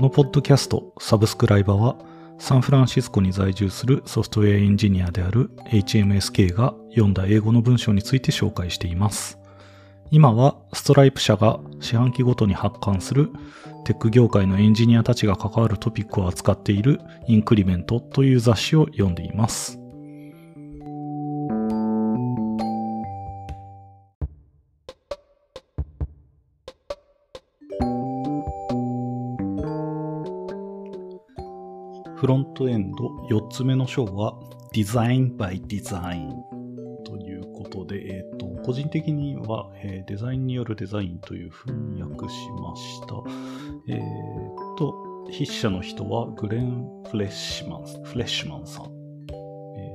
このポッドキャスト、サブスクライバーは、サンフランシスコに在住するソフトウェアエンジニアである HMSK が読んだ英語の文章について紹介しています。今はストライプ社が四半期ごとに発刊するテック業界のエンジニアたちが関わるトピックを扱っているインクリメントという雑誌を読んでいます。トエンド4つ目の章は Design by Design ということで、えっ、ー、と、個人的には、えー、デザインによるデザインというふうに訳しました。えっ、ー、と、筆者の人はグレン・フレッシュマン、フレッシュマンさん。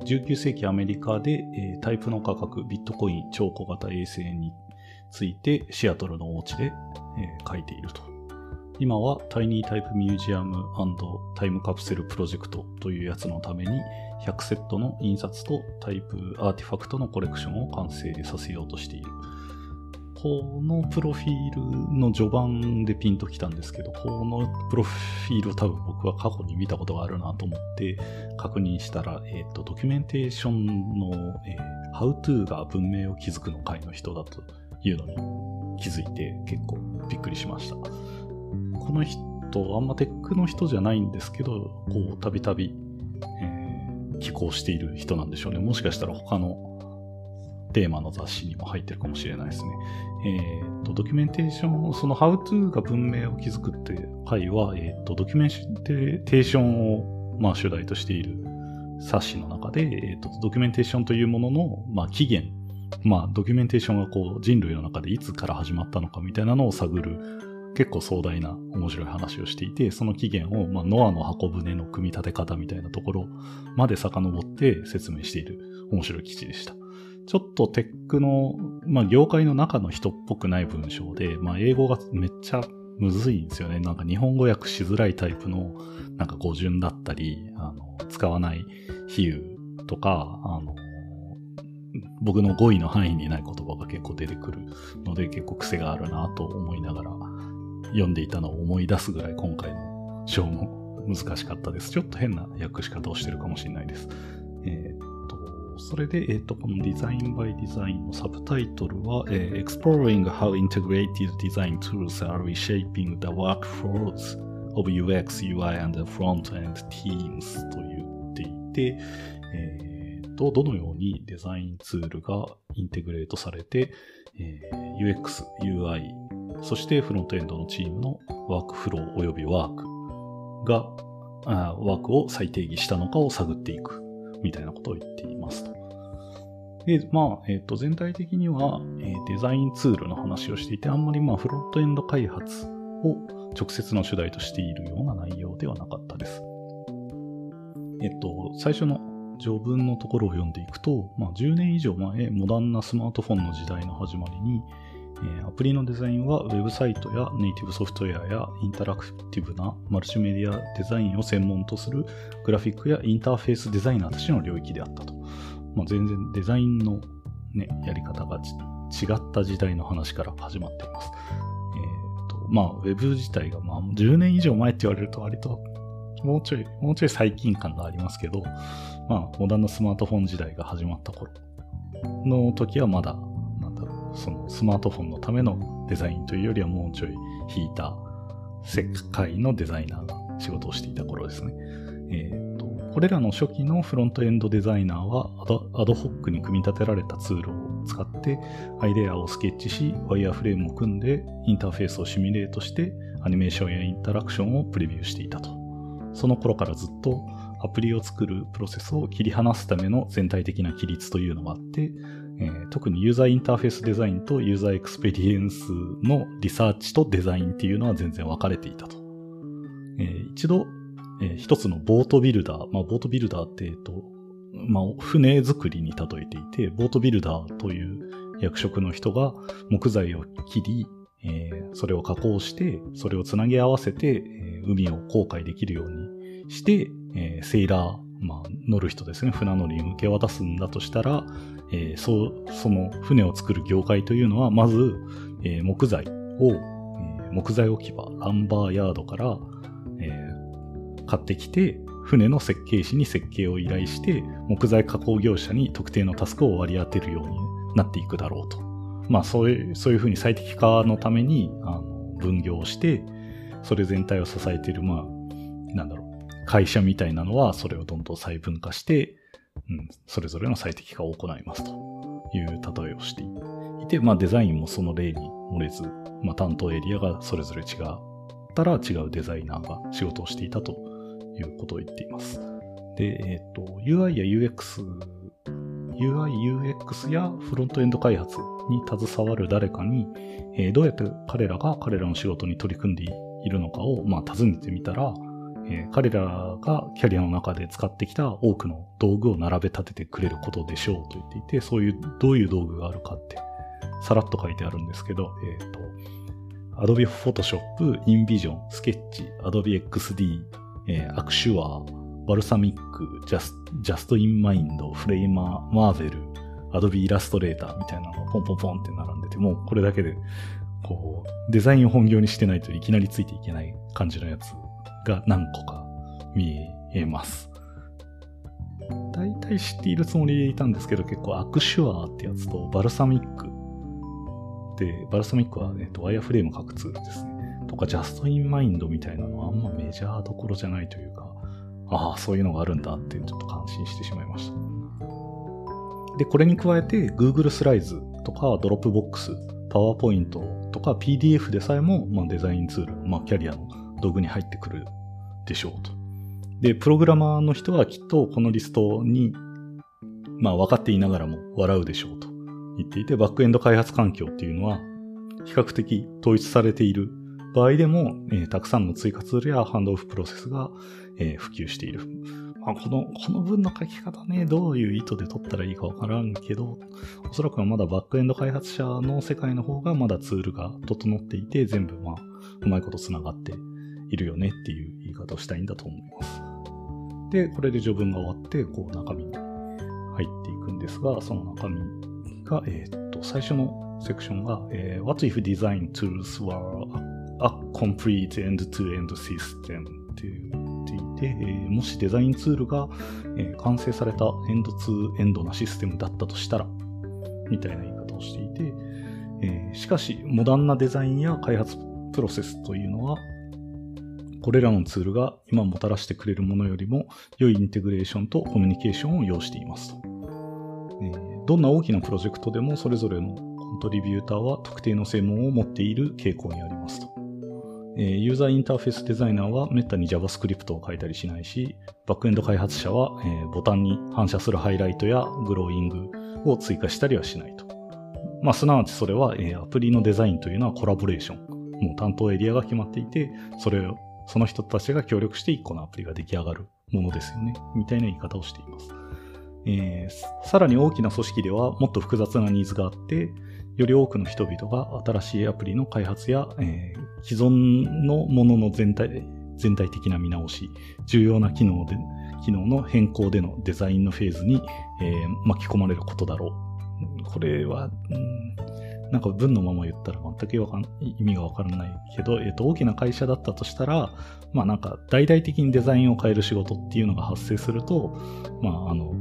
19世紀アメリカで、えタイプの価格、ビットコイン、超小型衛星についてシアトルのお家で、え書いていると。今はタイニータイプミュージアムタイムカプセルプロジェクトというやつのために100セットの印刷とタイプアーティファクトのコレクションを完成させようとしている。このプロフィールの序盤でピンときたんですけど、このプロフィールを多分僕は過去に見たことがあるなと思って確認したら、え、ー、と、ドキュメンテーションの、えー、How to が文明を築くの会の人だというのに気づいて結構びっくりしました。この人、あんまテックの人じゃないんですけど、こう、たびたび、えー、寄稿している人なんでしょうね。もしかしたら他のテーマの雑誌にも入ってるかもしれないですね。えっ、ー、と、ドキュメンテーション、その How to が文明を築くっていう回は、えっ、ー、と、ドキュメンテーションを、まあ、主題としている冊子の中で、えっ、と、ドキュメンテーションというものの、まあ、起源、まあ、ドキュメンテーションがこう、人類の中でいつから始まったのかみたいなのを探る結構壮大な面白い話をしていて、その起源を、まあ、ノアの箱舟の組み立て方みたいなところまで遡って説明している面白い記事でした。ちょっとテックの、まあ、業界の中の人っぽくない文章で、まあ、英語がめっちゃむずいんですよね。なんか日本語訳しづらいタイプの、なんか語順だったり、あの、使わない比喩とか、あの、僕の語彙の範囲にない言葉が結構出てくるので結構癖があるなと思いながら読んでいたのを思い出すぐらい今回の章も難しかったです。ちょっと変な訳し方をしてるかもしれないです。えー、っと、それで、えー、っと、このデザインバイデザインのサブタイトルは、えー、Exploring how integrated design tools are reshaping the workflows of UX, UI and front-end teams と言っていて、えー、と、どのようにデザインツールがインテグレートされて、えー、UX、UI、そしてフロントエンドのチームのワークフロー及びワークが、あワークを再定義したのかを探っていくみたいなことを言っていますと。で、まあ、えっ、ー、と、全体的には、えー、デザインツールの話をしていて、あんまりまあ、フロントエンド開発を直接の主題としているような内容ではなかったです。えっと、最初の序文のところを読んでいくと、まあ、10年以上前、モダンなスマートフォンの時代の始まりに、アプリのデザインはウェブサイトやネイティブソフトウェアやインタラクティブなマルチメディアデザインを専門とするグラフィックやインターフェースデザイナーたちの領域であったと。まあ、全然デザインの、ね、やり方が違った時代の話から始まっています。え、ー、と、まあ、ウェブ自体が、まあ、10年以上前って言われると割ともうちょい、もうちょい最近感がありますけど、まあ、モダンなスマートフォン時代が始まった頃の時はまだそのスマートフォンのためのデザインというよりはもうちょい引いた世界のデザイナーが仕事をしていた頃ですね。えーと、これらの初期のフロントエンドデザイナーはアドホックに組み立てられたツールを使ってアイデアをスケッチし、ワイヤーフレームを組んでインターフェースをシミュレートしてアニメーションやインタラクションをプレビューしていたと。その頃からずっとアプリを作るプロセスを切り離すための全体的な規律というのがあって、えー、特にユーザーインターフェースデザインとユーザーエクスペリエンスのリサーチとデザインっていうのは全然分かれていたと。えー、一度、えー、一つのボートビルダー、まあ、ボートビルダーって、えっと、まあ、船作りに例えていて、ボートビルダーという役職の人が木材を切り、えー、それを加工して、それをつなぎ合わせて、えー、海を航海できるようにして、えー、セイラー、まあ、乗る人ですね、船乗りに受け渡すんだとしたら、えー、そその船を作る業界というのは、まず、えー、木材を、えー、木材置き場、ランバーヤードから、えー、買ってきて、船の設計士に設計を依頼して、木材加工業者に特定のタスクを割り当てるようになっていくだろうと。まあ、そういう、そういうふうに最適化のために、あの、分業をして、それ全体を支えている、まあ、なんだろう、会社みたいなのは、それをどんどん細分化して、うん、それぞれの最適化を行いますという例えをしていて、まあ、デザインもその例に漏れず、まあ、担当エリアがそれぞれ違ったら違うデザイナーが仕事をしていたということを言っています。で、えっ、ー、と、UI や UX、UI、UX やフロントエンド開発に携わる誰かに、えー、どうやって彼らが彼らの仕事に取り組んでいるのかを、まあ、尋ねてみたら、えー、彼らがキャリアの中で使ってきた多くの道具を並べ立ててくれることでしょうと言っていて、そういう、どういう道具があるかって、さらっと書いてあるんですけど、えっ、ー、と、Adobe Photoshop、InVision、Sketch、Adobe XD、えー、Actua、Balsamic、Just, Just in Mind、Framer、Marvel、Adobe Illustrator みたいなのがポンポンポンって並んでて、もうこれだけで、こう、デザインを本業にしてないといきなりついていけない感じのやつが何個か見えます。大体知っているつもりでいたんですけど、結構アクシュアーってやつと Balsamiq で、 Balsamiq は、えっ、と、ワイヤーフレーム書くツールですね。とか、 Justinmind みたいなのはあんまメジャーどころじゃないというか、ああ、そういうのがあるんだってちょっと感心してしまいました。で、これに加えて Google スライズとか Dropbox、PowerPoint とか PDF でさえも、まあ、デザインツール、まあ、キャリアの道具に入ってくるでしょうと。で、プログラマーの人はきっとこのリストに、まあ分かっていながらも笑うでしょうと言っていて、バックエンド開発環境っていうのは比較的統一されている場合でも、えー、たくさんの追加ツールやハンドオフプロセスが、えー、普及している。まあ、この、この文の書き方ね、どういう意図で取ったらいいかわからんけど、おそらくはまだバックエンド開発者の世界の方がまだツールが整っていて、全部まあ、うまいこと繋がっているよねっていう言い方をしたいんだと思います。で、これで序文が終わって、こう中身に入っていくんですが、その中身が、えー、っと、最初のセクションが、えー、What if design tools were a complete end-to-end system? って言っていて、えー、もしデザインツールが、えー、完成されたエンドツーエンドなシステムだったとしたら、みたいな言い方をしていて、えー、しかし、モダンなデザインや開発プロセスというのは、これらのツールが今もたらしてくれるものよりも良いインテグレーションとコミュニケーションを要していますと。え、どんな大きなプロジェクトでもそれぞれのコントリビューターは特定の専門を持っている傾向にありますと。え、ユーザーインターフェースデザイナーはめったに JavaScript を書いたりしないし、バックエンド開発者は、え、ボタンに反射するハイライトやグローイングを追加したりはしないと。まあ、すなわちそれは、え、アプリのデザインというのはコラボレーション。もう担当エリアが決まっていて、それをその人たちが協力して1個のアプリが出来上がるものですよね。みたいな言い方をしています。えー、さらに大きな組織ではもっと複雑なニーズがあって、より多くの人々が新しいアプリの開発や、えー、既存のものの全体全体的な見直し、重要な機能で機能の変更でのデザインのフェーズに、えー、巻き込まれることだろう。これは、うんなんか文のまま言ったら全くかん意味がわからないけど、えっ、ー、と、大きな会社だったとしたら、まあなんか大々的にデザインを変える仕事っていうのが発生すると、まああの、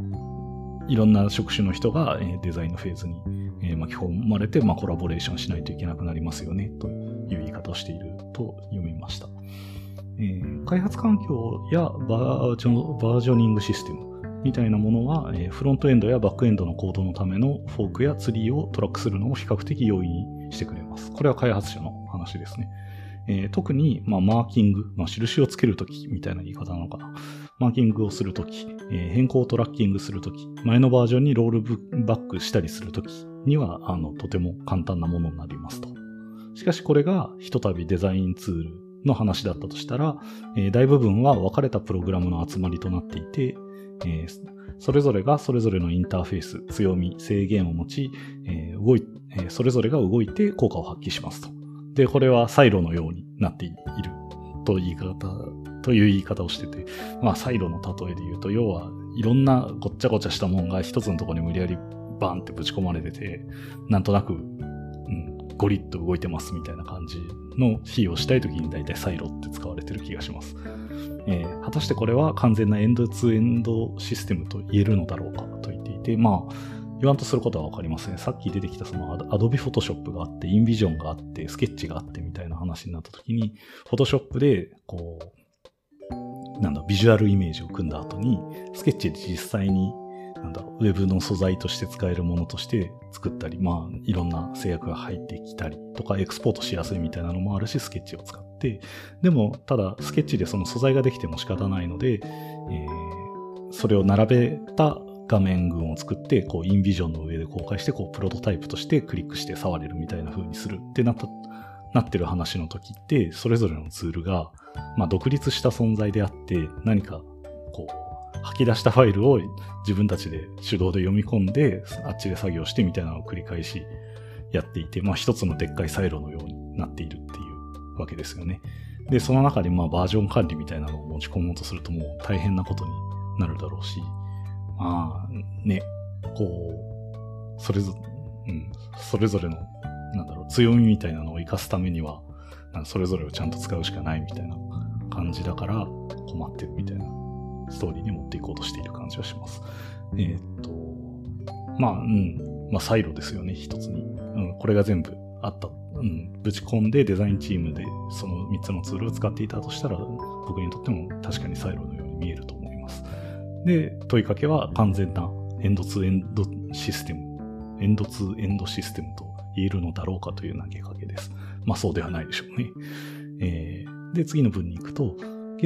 いろんな職種の人がデザインのフェーズに巻き込まれて、まあ、コラボレーションしないといけなくなりますよね、という言い方をしていると読みました。えー、開発環境やバージョバージョニングシステムみたいなものは、え、フロントエンドやバックエンドのコードのためのフォークやツリーをトラックするのを比較的容易にしてくれます。これは開発者の話ですね。えー、特に、まあ、マーキング、まあ、印をつけるときみたいな言い方なのかな。マーキングをするとき、えー、変更をトラッキングするとき、前のバージョンにロールバックしたりするときには、あの、とても簡単なものになりますと。しかしこれが、ひとたびデザインツールの話だったとしたら、えー、大部分は分かれたプログラムの集まりとなっていて、えー、それぞれがそれぞれのインターフェース、強み、制限を持ち、えー、動い、えー、それぞれが動いて効果を発揮しますと。で、これはサイロのようになっていると言い方、という言い方をしてて、まあサイロの例えで言うと、要はいろんなごっちゃごちゃしたもんが一つのところに無理やりバンってぶち込まれてて、なんとなく、うん、ゴリッと動いてますみたいな感じの比をしたいときに大体サイロって使われてる気がします。えー、果たしてこれは完全なエンドツーエンドシステムと言えるのだろうかと言っていて、まあ、言わんとすることはわかりません。さっき出てきたその Adobe Photoshop があって、インビジョンがあって、スケッチがあってみたいな話になった時に、Photoshop で、こう、なんだ、ビジュアルイメージを組んだ後に、スケッチで実際になんだろう、ウェブの素材として使えるものとして作ったり、まあ、いろんな制約が入ってきたりとか、エクスポートしやすいみたいなのもあるし、スケッチを使って、でも、ただ、スケッチでその素材ができても仕方ないので、えー、それを並べた画面群を作って、こう、インビジョンの上で公開して、こう、プロトタイプとしてクリックして触れるみたいな風にする。ってなった、なってる話の時って、それぞれのツールが、まあ、独立した存在であって、何か、こう、吐き出したファイルを自分たちで手動で読み込んで、あっちで作業してみたいなのを繰り返しやっていて、まあ一つのでっかいサイロのようになっているっていうわけですよね。で、その中でまあバージョン管理みたいなのを持ち込もうとするともう大変なことになるだろうし、まあね、こう、それぞ、うん、それぞれの、なんだろう、強みみたいなのを活かすためには、それぞれをちゃんと使うしかないみたいな感じだから困ってるみたいなストーリーに持っていこうとしている感じはします。えっ、と、まあ、うん、まあ、サイロですよね、一つに。うん、これが全部あった。うん、ぶち込んでデザインチームでその3つのツールを使っていたとしたら、僕にとっても確かにサイロのように見えると思います。で、問いかけは完全なエンドツーエンドシステム、エンドツーエンドシステムと言えるのだろうかという投げかけです。まあそうではないでしょうね。えー、で、次の文に行くと、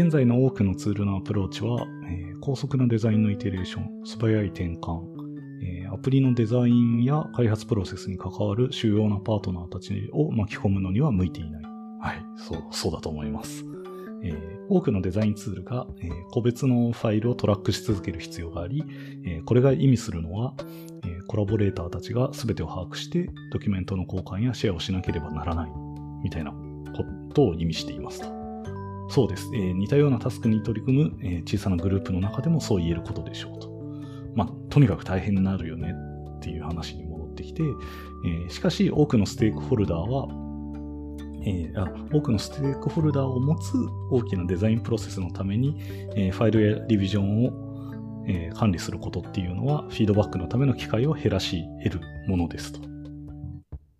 現在の多くのツールのアプローチは、えー、高速なデザインのイテレーション、素早い転換、えー、アプリのデザインや開発プロセスに関わる主要なパートナーたちを巻き込むのには向いていない。はい、そう、そうだと思います。えー、多くのデザインツールが、えー、個別のファイルをトラックし続ける必要があり、えー、これが意味するのは、えコラボレーターたちが全てを把握してドキュメントの交換やシェアをしなければならないみたいなことを意味していますと。そうです。えー、似たようなタスクに取り組む、えー、小さなグループの中でもそう言えることでしょうと。まあ、とにかく大変になるよねっていう話に戻ってきて、えー、しかし多くのステークホルダーは、えー、あ多くのステークホルダーを持つ大きなデザインプロセスのために、え、ファイルやリビジョンを、え、管理することっていうのは、フィードバックのための機会を減らし得るものですと。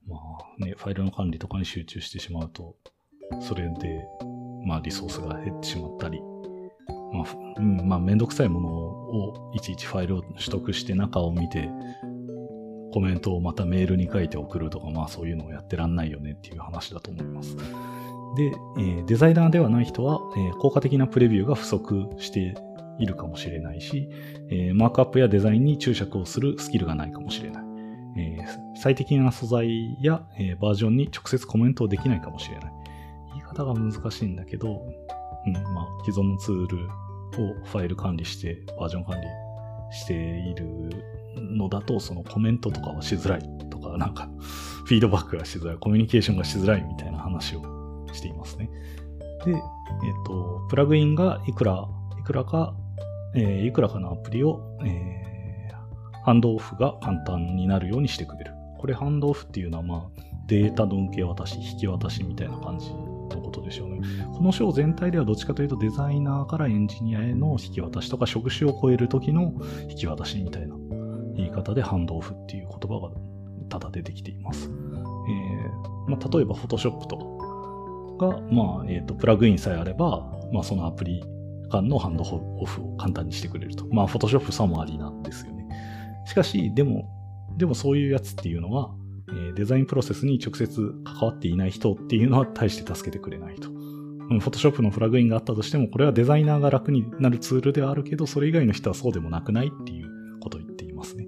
まあね、ファイルの管理とかに集中してしまうと、それでまあ、リソースが減ってしまったり、まあ、うん、まあ、めんどくさいものをいちいちファイルを取得して中を見て、コメントをまたメールに書いて送るとか、まあそういうのをやってらんないよねっていう話だと思います。で、えー、デザイナーではない人は、えー、効果的なプレビューが不足しているかもしれないし、えー、マークアップやデザインに注釈をするスキルがないかもしれない。え最適な素材や、えバージョンに直接コメントをできないかもしれない。方が難しいんだけど、うん、まあ、既存のツールをファイル管理して、バージョン管理しているのだと、そのコメントとかはしづらいとか、なんか、フィードバックがしづらい、コミュニケーションがしづらいみたいな話をしていますね。で、えっ、と、プラグインがいくら、いくらか、えー、いくらかのアプリを、えー、ハンドオフが簡単になるようにしてくれる。これハンドオフっていうのは、まあ、データの受け渡し、引き渡しみたいな感じことでしょうね。この章全体ではどっちかというとデザイナーからエンジニアへの引き渡しとか職種を超える時の引き渡しみたいな言い方でハンドオフっていう言葉がただ出てきています。えーまあ、例えば Photoshop とかが、まあえーと、プラグインさえあれば、まあ、そのアプリ間のハンドオフを簡単にしてくれると。まあ Photoshop さもありなんですよね。しかし、でも、でもそういうやつっていうのは、えデザインプロセスに直接関わっていない人っていうのは大して助けてくれないと。フォトショップのプラグインがあったとしても、これはデザイナーが楽になるツールではあるけど、それ以外の人はそうでもなくないっていうことを言っていますね。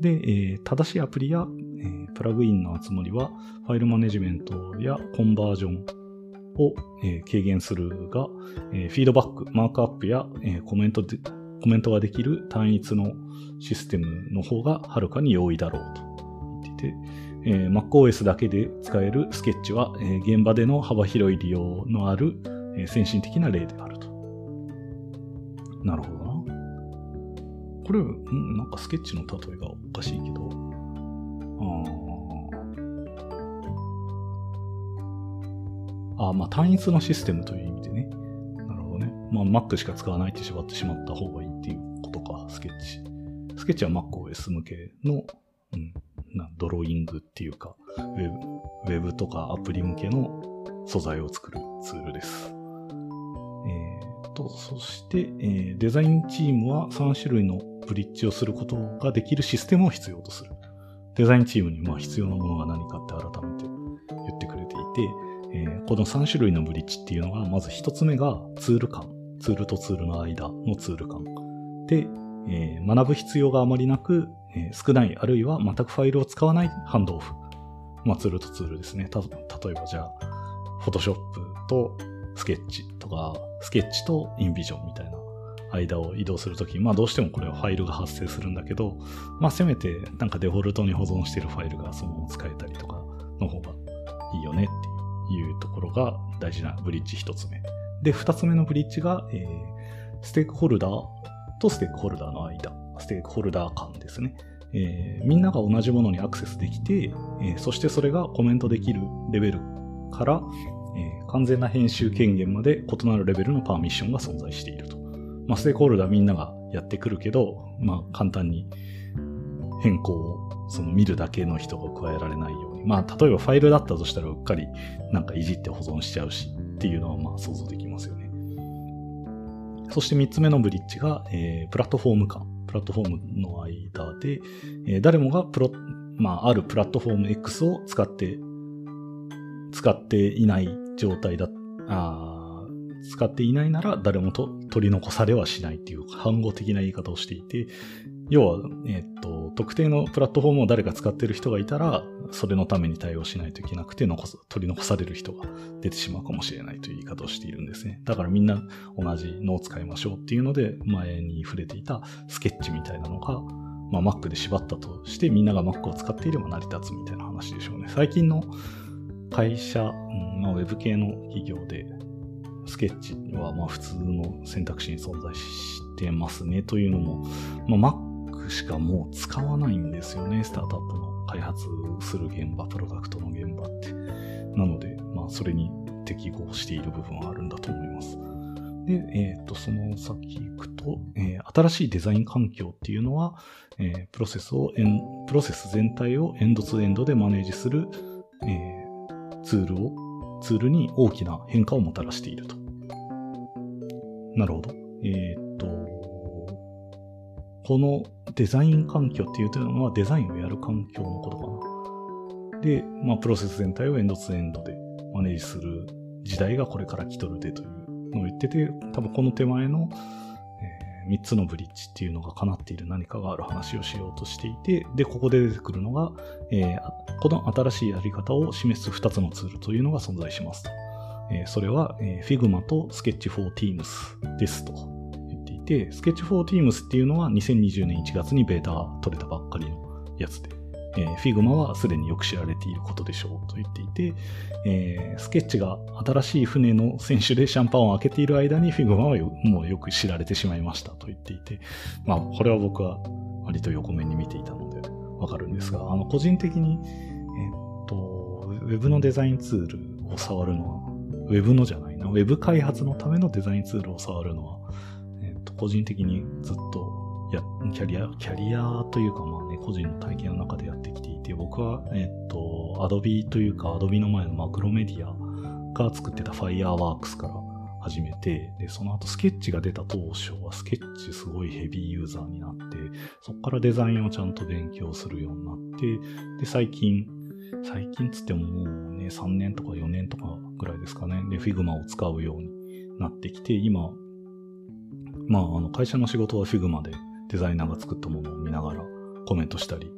で、えー、正しいアプリや、えー、プラグインの集まりは、ファイルマネジメントやコンバージョンを、えー、軽減するが、えフィードバック、マークアップや、えコメントで、コメントができる単一のシステムの方がはるかに容易だろうと。て、えー、MacOS だけで使えるスケッチは、えー、現場での幅広い利用のある、えー、先進的な例であると。なるほどな。これ、んなんかスケッチの例えがおかしいけど、ああ、まあ単一のシステムという意味でね。なるほどね。まあ Mac しか使わないって縛ってしまった方がいいっていうことか、スケッチ。スケッチは MacOS 向けの、うん、なドローイングっていうか、ウェブ、ウェブとかアプリ向けの素材を作るツールです。えー、と、そして、えー、デザインチームは3種類のブリッジをすることができるシステムを必要とする。デザインチームにまあ必要なものが何かって改めて言ってくれていて、えー、この3種類のブリッジっていうのが、まず1つ目がツール間。ツールとツールの間のツール間。で、えー、学ぶ必要があまりなく、えー、少ない、あるいは全くファイルを使わないハンドオフ。まあ、ツールとツールですね。た、例えばじゃあ、フォトショップとスケッチとか、スケッチとインビジョンみたいな間を移動するとき、まあどうしてもこれはファイルが発生するんだけど、まあせめてなんかデフォルトに保存しているファイルがそのまま使えたりとかの方がいいよねっていうところが大事なブリッジ一つ目。で、二つ目のブリッジが、えー、ステークホルダーとステークホルダーの間、ステークホルダー間ですね。えー、みんなが同じものにアクセスできて、えー、そしてそれがコメントできるレベルから、えー、完全な編集権限まで異なるレベルのパーミッションが存在していると。まあ、ステークホルダーみんながやってくるけど、まあ、簡単に変更をその見るだけの人が加えられないように。まあ、例えばファイルだったとしたらうっかりなんかいじって保存しちゃうしっていうのはまあ想像できますよね。そして3つ目のブリッジが、えー、プラットフォーム間。プラットフォームの間で、えー、誰もがプロ、まあ、あるプラットフォーム X を使って、使っていない状態だ、あ使っていないなら誰もと取り残されはしないっていう反語的な言い方をしていて、要は、えっ、と、特定のプラットフォームを誰か使ってる人がいたら、それのために対応しないといけなくて残す、取り残される人が出てしまうかもしれないという言い方をしているんですね。だからみんな同じのを使いましょうっていうので、前に触れていたスケッチみたいなのが、まあ Mac で縛ったとしてみんなが Mac を使っていれば成り立つみたいな話でしょうね。最近の会社、うんまあ、ウェブ系の企業で、スケッチはまあ普通の選択肢に存在してますねというのも、まあ、しかもう使わないんですよね、スタートアップの開発する現場、プロダクトの現場って。なので、まあ、それに適合している部分はあるんだと思います。で、えっ、ー、と、その先行くと、えー、新しいデザイン環境っていうのは、えー、プロセスをプロセス全体をエンドツーエンドでマネージする、えツールを、ツールに大きな変化をもたらしていると。なるほど。えっと、このデザイン環境っていうのはデザインをやる環境のことかな。で、まあ、プロセス全体をエンドツーエンドでマネージする時代がこれから来とるでというのを言ってて、多分この手前の、えー、3つのブリッジっていうのが叶っている何かがある話をしようとしていて、で、ここで出てくるのが、えー、この新しいやり方を示す2つのツールというのが存在しますと。えー、それは、えー、Figma と Sketch for Teams ですと。て、スケッチ4 Teams っていうのは2020年1月にベータが取れたばっかりのやつで、えー、Figma はすでによく知られていることでしょうと言っていて、えー、スケッチが新しい船の選手でシャンパンを開けている間に Figma はもうよく知られてしまいましたと言っていて、まあ、これは僕は割と横目に見ていたのでわかるんですが、あの、個人的に、えー、っと、ウェブのデザインツールを触るのは、ウェブのじゃないな、ウェブ開発のためのデザインツールを触るのは、個人的にずっとや、キャリア、キャリアというかまあね、個人の体験の中でやってきていて、僕は、えっと、Adobe というか Adobe の前のマクロメディアが作ってた Fireworks から始めて、で、その後スケッチが出た当初はスケッチすごいヘビーユーザーになって、そこからデザインをちゃんと勉強するようになって、で、最近、最近つってももうね、3年とか4年とかぐらいですかね。で、Figma を使うようになってきて、今、まあ、あの、会社の仕事は Figma でデザイナーが作ったものを見ながらコメントしたり、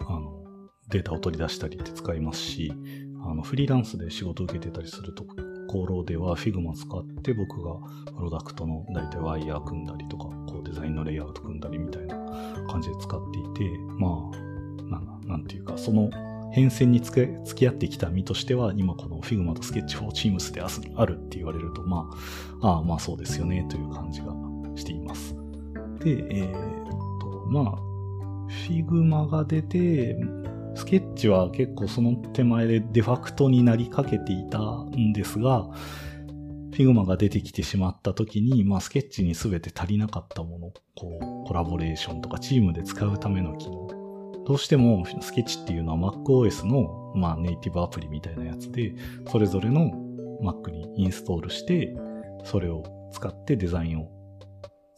あの、データを取り出したりって使いますし、あの、フリーランスで仕事を受けてたりするところでは Figma 使って僕がプロダクトの大体ワイヤー組んだりとか、こうデザインのレイアウト組んだりみたいな感じで使っていて、まあ、なんなんていうか、その変遷につけ付き合ってきた身としては、今この Figma と Sketch for Teams であるって言われると、まあ、ああ、まあそうですよねという感じがしています。で、えー、っと、まあ、Figma が出て、スケッチは結構その手前でデファクトになりかけていたんですが、Figma が出てきてしまった時に、まあ、スケッチに全て足りなかったもの、こう、コラボレーションとかチームで使うための機能。どうしてもスケッチっていうのは MacOS の、まあ、ネイティブアプリみたいなやつで、それぞれの Mac にインストールして、それを使ってデザインを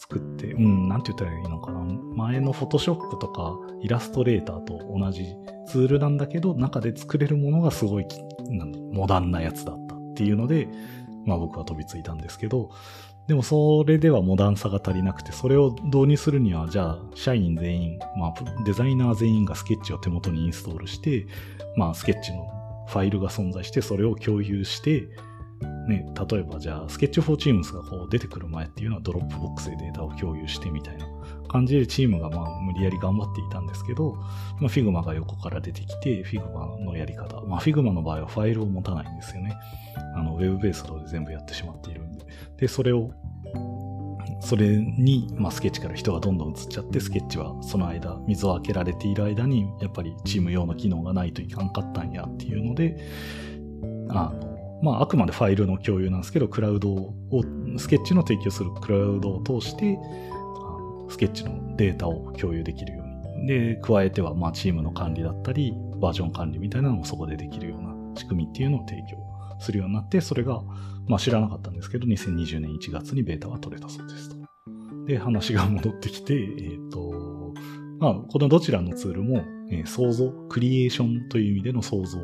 作って、うん、なんて言ったらいいのかな。前の Photoshop とかイラストレーターと同じツールなんだけど、中で作れるものがすごいモダンなやつだったっていうので、まあ僕は飛びついたんですけど、でもそれではモダンさが足りなくて、それを導入するには、じゃあ、社員全員、まあ、デザイナー全員がスケッチを手元にインストールして、まあ、スケッチのファイルが存在して、それを共有して、ね、例えばじゃあ、 Sketch for Teams がこう出てくる前っていうのは Dropbox でデータを共有してみたいな感じでチームがまあ無理やり頑張っていたんですけど、まあ、Figma が横から出てきて、Figma のやり方。まあ、Figma の場合はファイルを持たないんですよね。あの、ウェブベースで全部やってしまっているんで。で、それを、それに、まあ、スケッチから人がどんどん移っちゃって、スケッチはその間、水を開けられている間に、やっぱりチーム用の機能がないといかんかったんやっていうので、あの、まあ、あくまでファイルの共有なんですけど、クラウドを、スケッチの提供するクラウドを通して、スケッチのデータを共有できるように。で、加えては、まあ、チームの管理だったり、バージョン管理みたいなのもそこでできるような仕組みっていうのを提供するようになって、それが、まあ、知らなかったんですけど、2020年1月にベータが取れたそうですと。で、話が戻ってきて、えっ、ー、と、まあ、このどちらのツールも、えー、創造、クリエーションという意味での創造、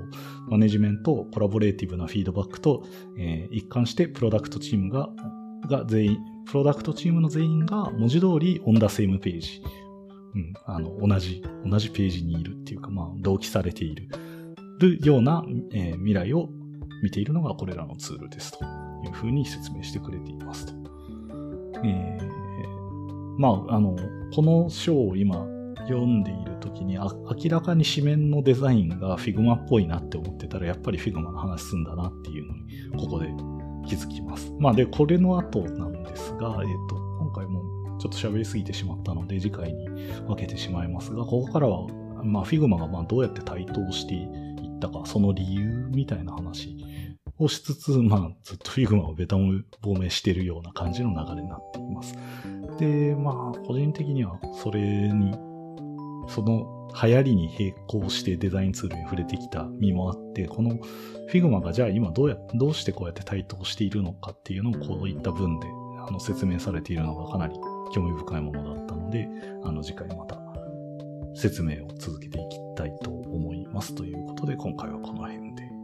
マネジメント、コラボレーティブなフィードバックと、えー、一貫してプロダクトチームが、が全員、プロダクトチームの全員が文字通りオンダセームページ、うん、あの、同じ、同じページにいるっていうか、まあ、同期されている、るような、えー、未来を見ているのがこれらのツールですというふうに説明してくれていますと。えー、まあ、あの、この章を今読んでいる時に明らかに紙面のデザインが Figma っぽいなって思ってたらやっぱり Figma の話すんだなっていうのにここで気づきます。まあで、これの後なんですが、えっ、ー、と、今回もちょっと喋りすぎてしまったので次回に分けてしまいますが、ここからは、まあ Figma がまどうやって台頭していったか、その理由みたいな話をしつつ、まあ、ずっと Figma をベタも亡命しているような感じの流れになっています。で、まあ、個人的にはそれに、その流行りに並行してデザインツールに触れてきた身もあって、この Figma がじゃあ今どうや、どうしてこうやって台頭しているのかっていうのをこういった文であの説明されているのがかなり興味深いものだったので、あの次回また説明を続けていきたいと思います。ということで今回はこの辺で。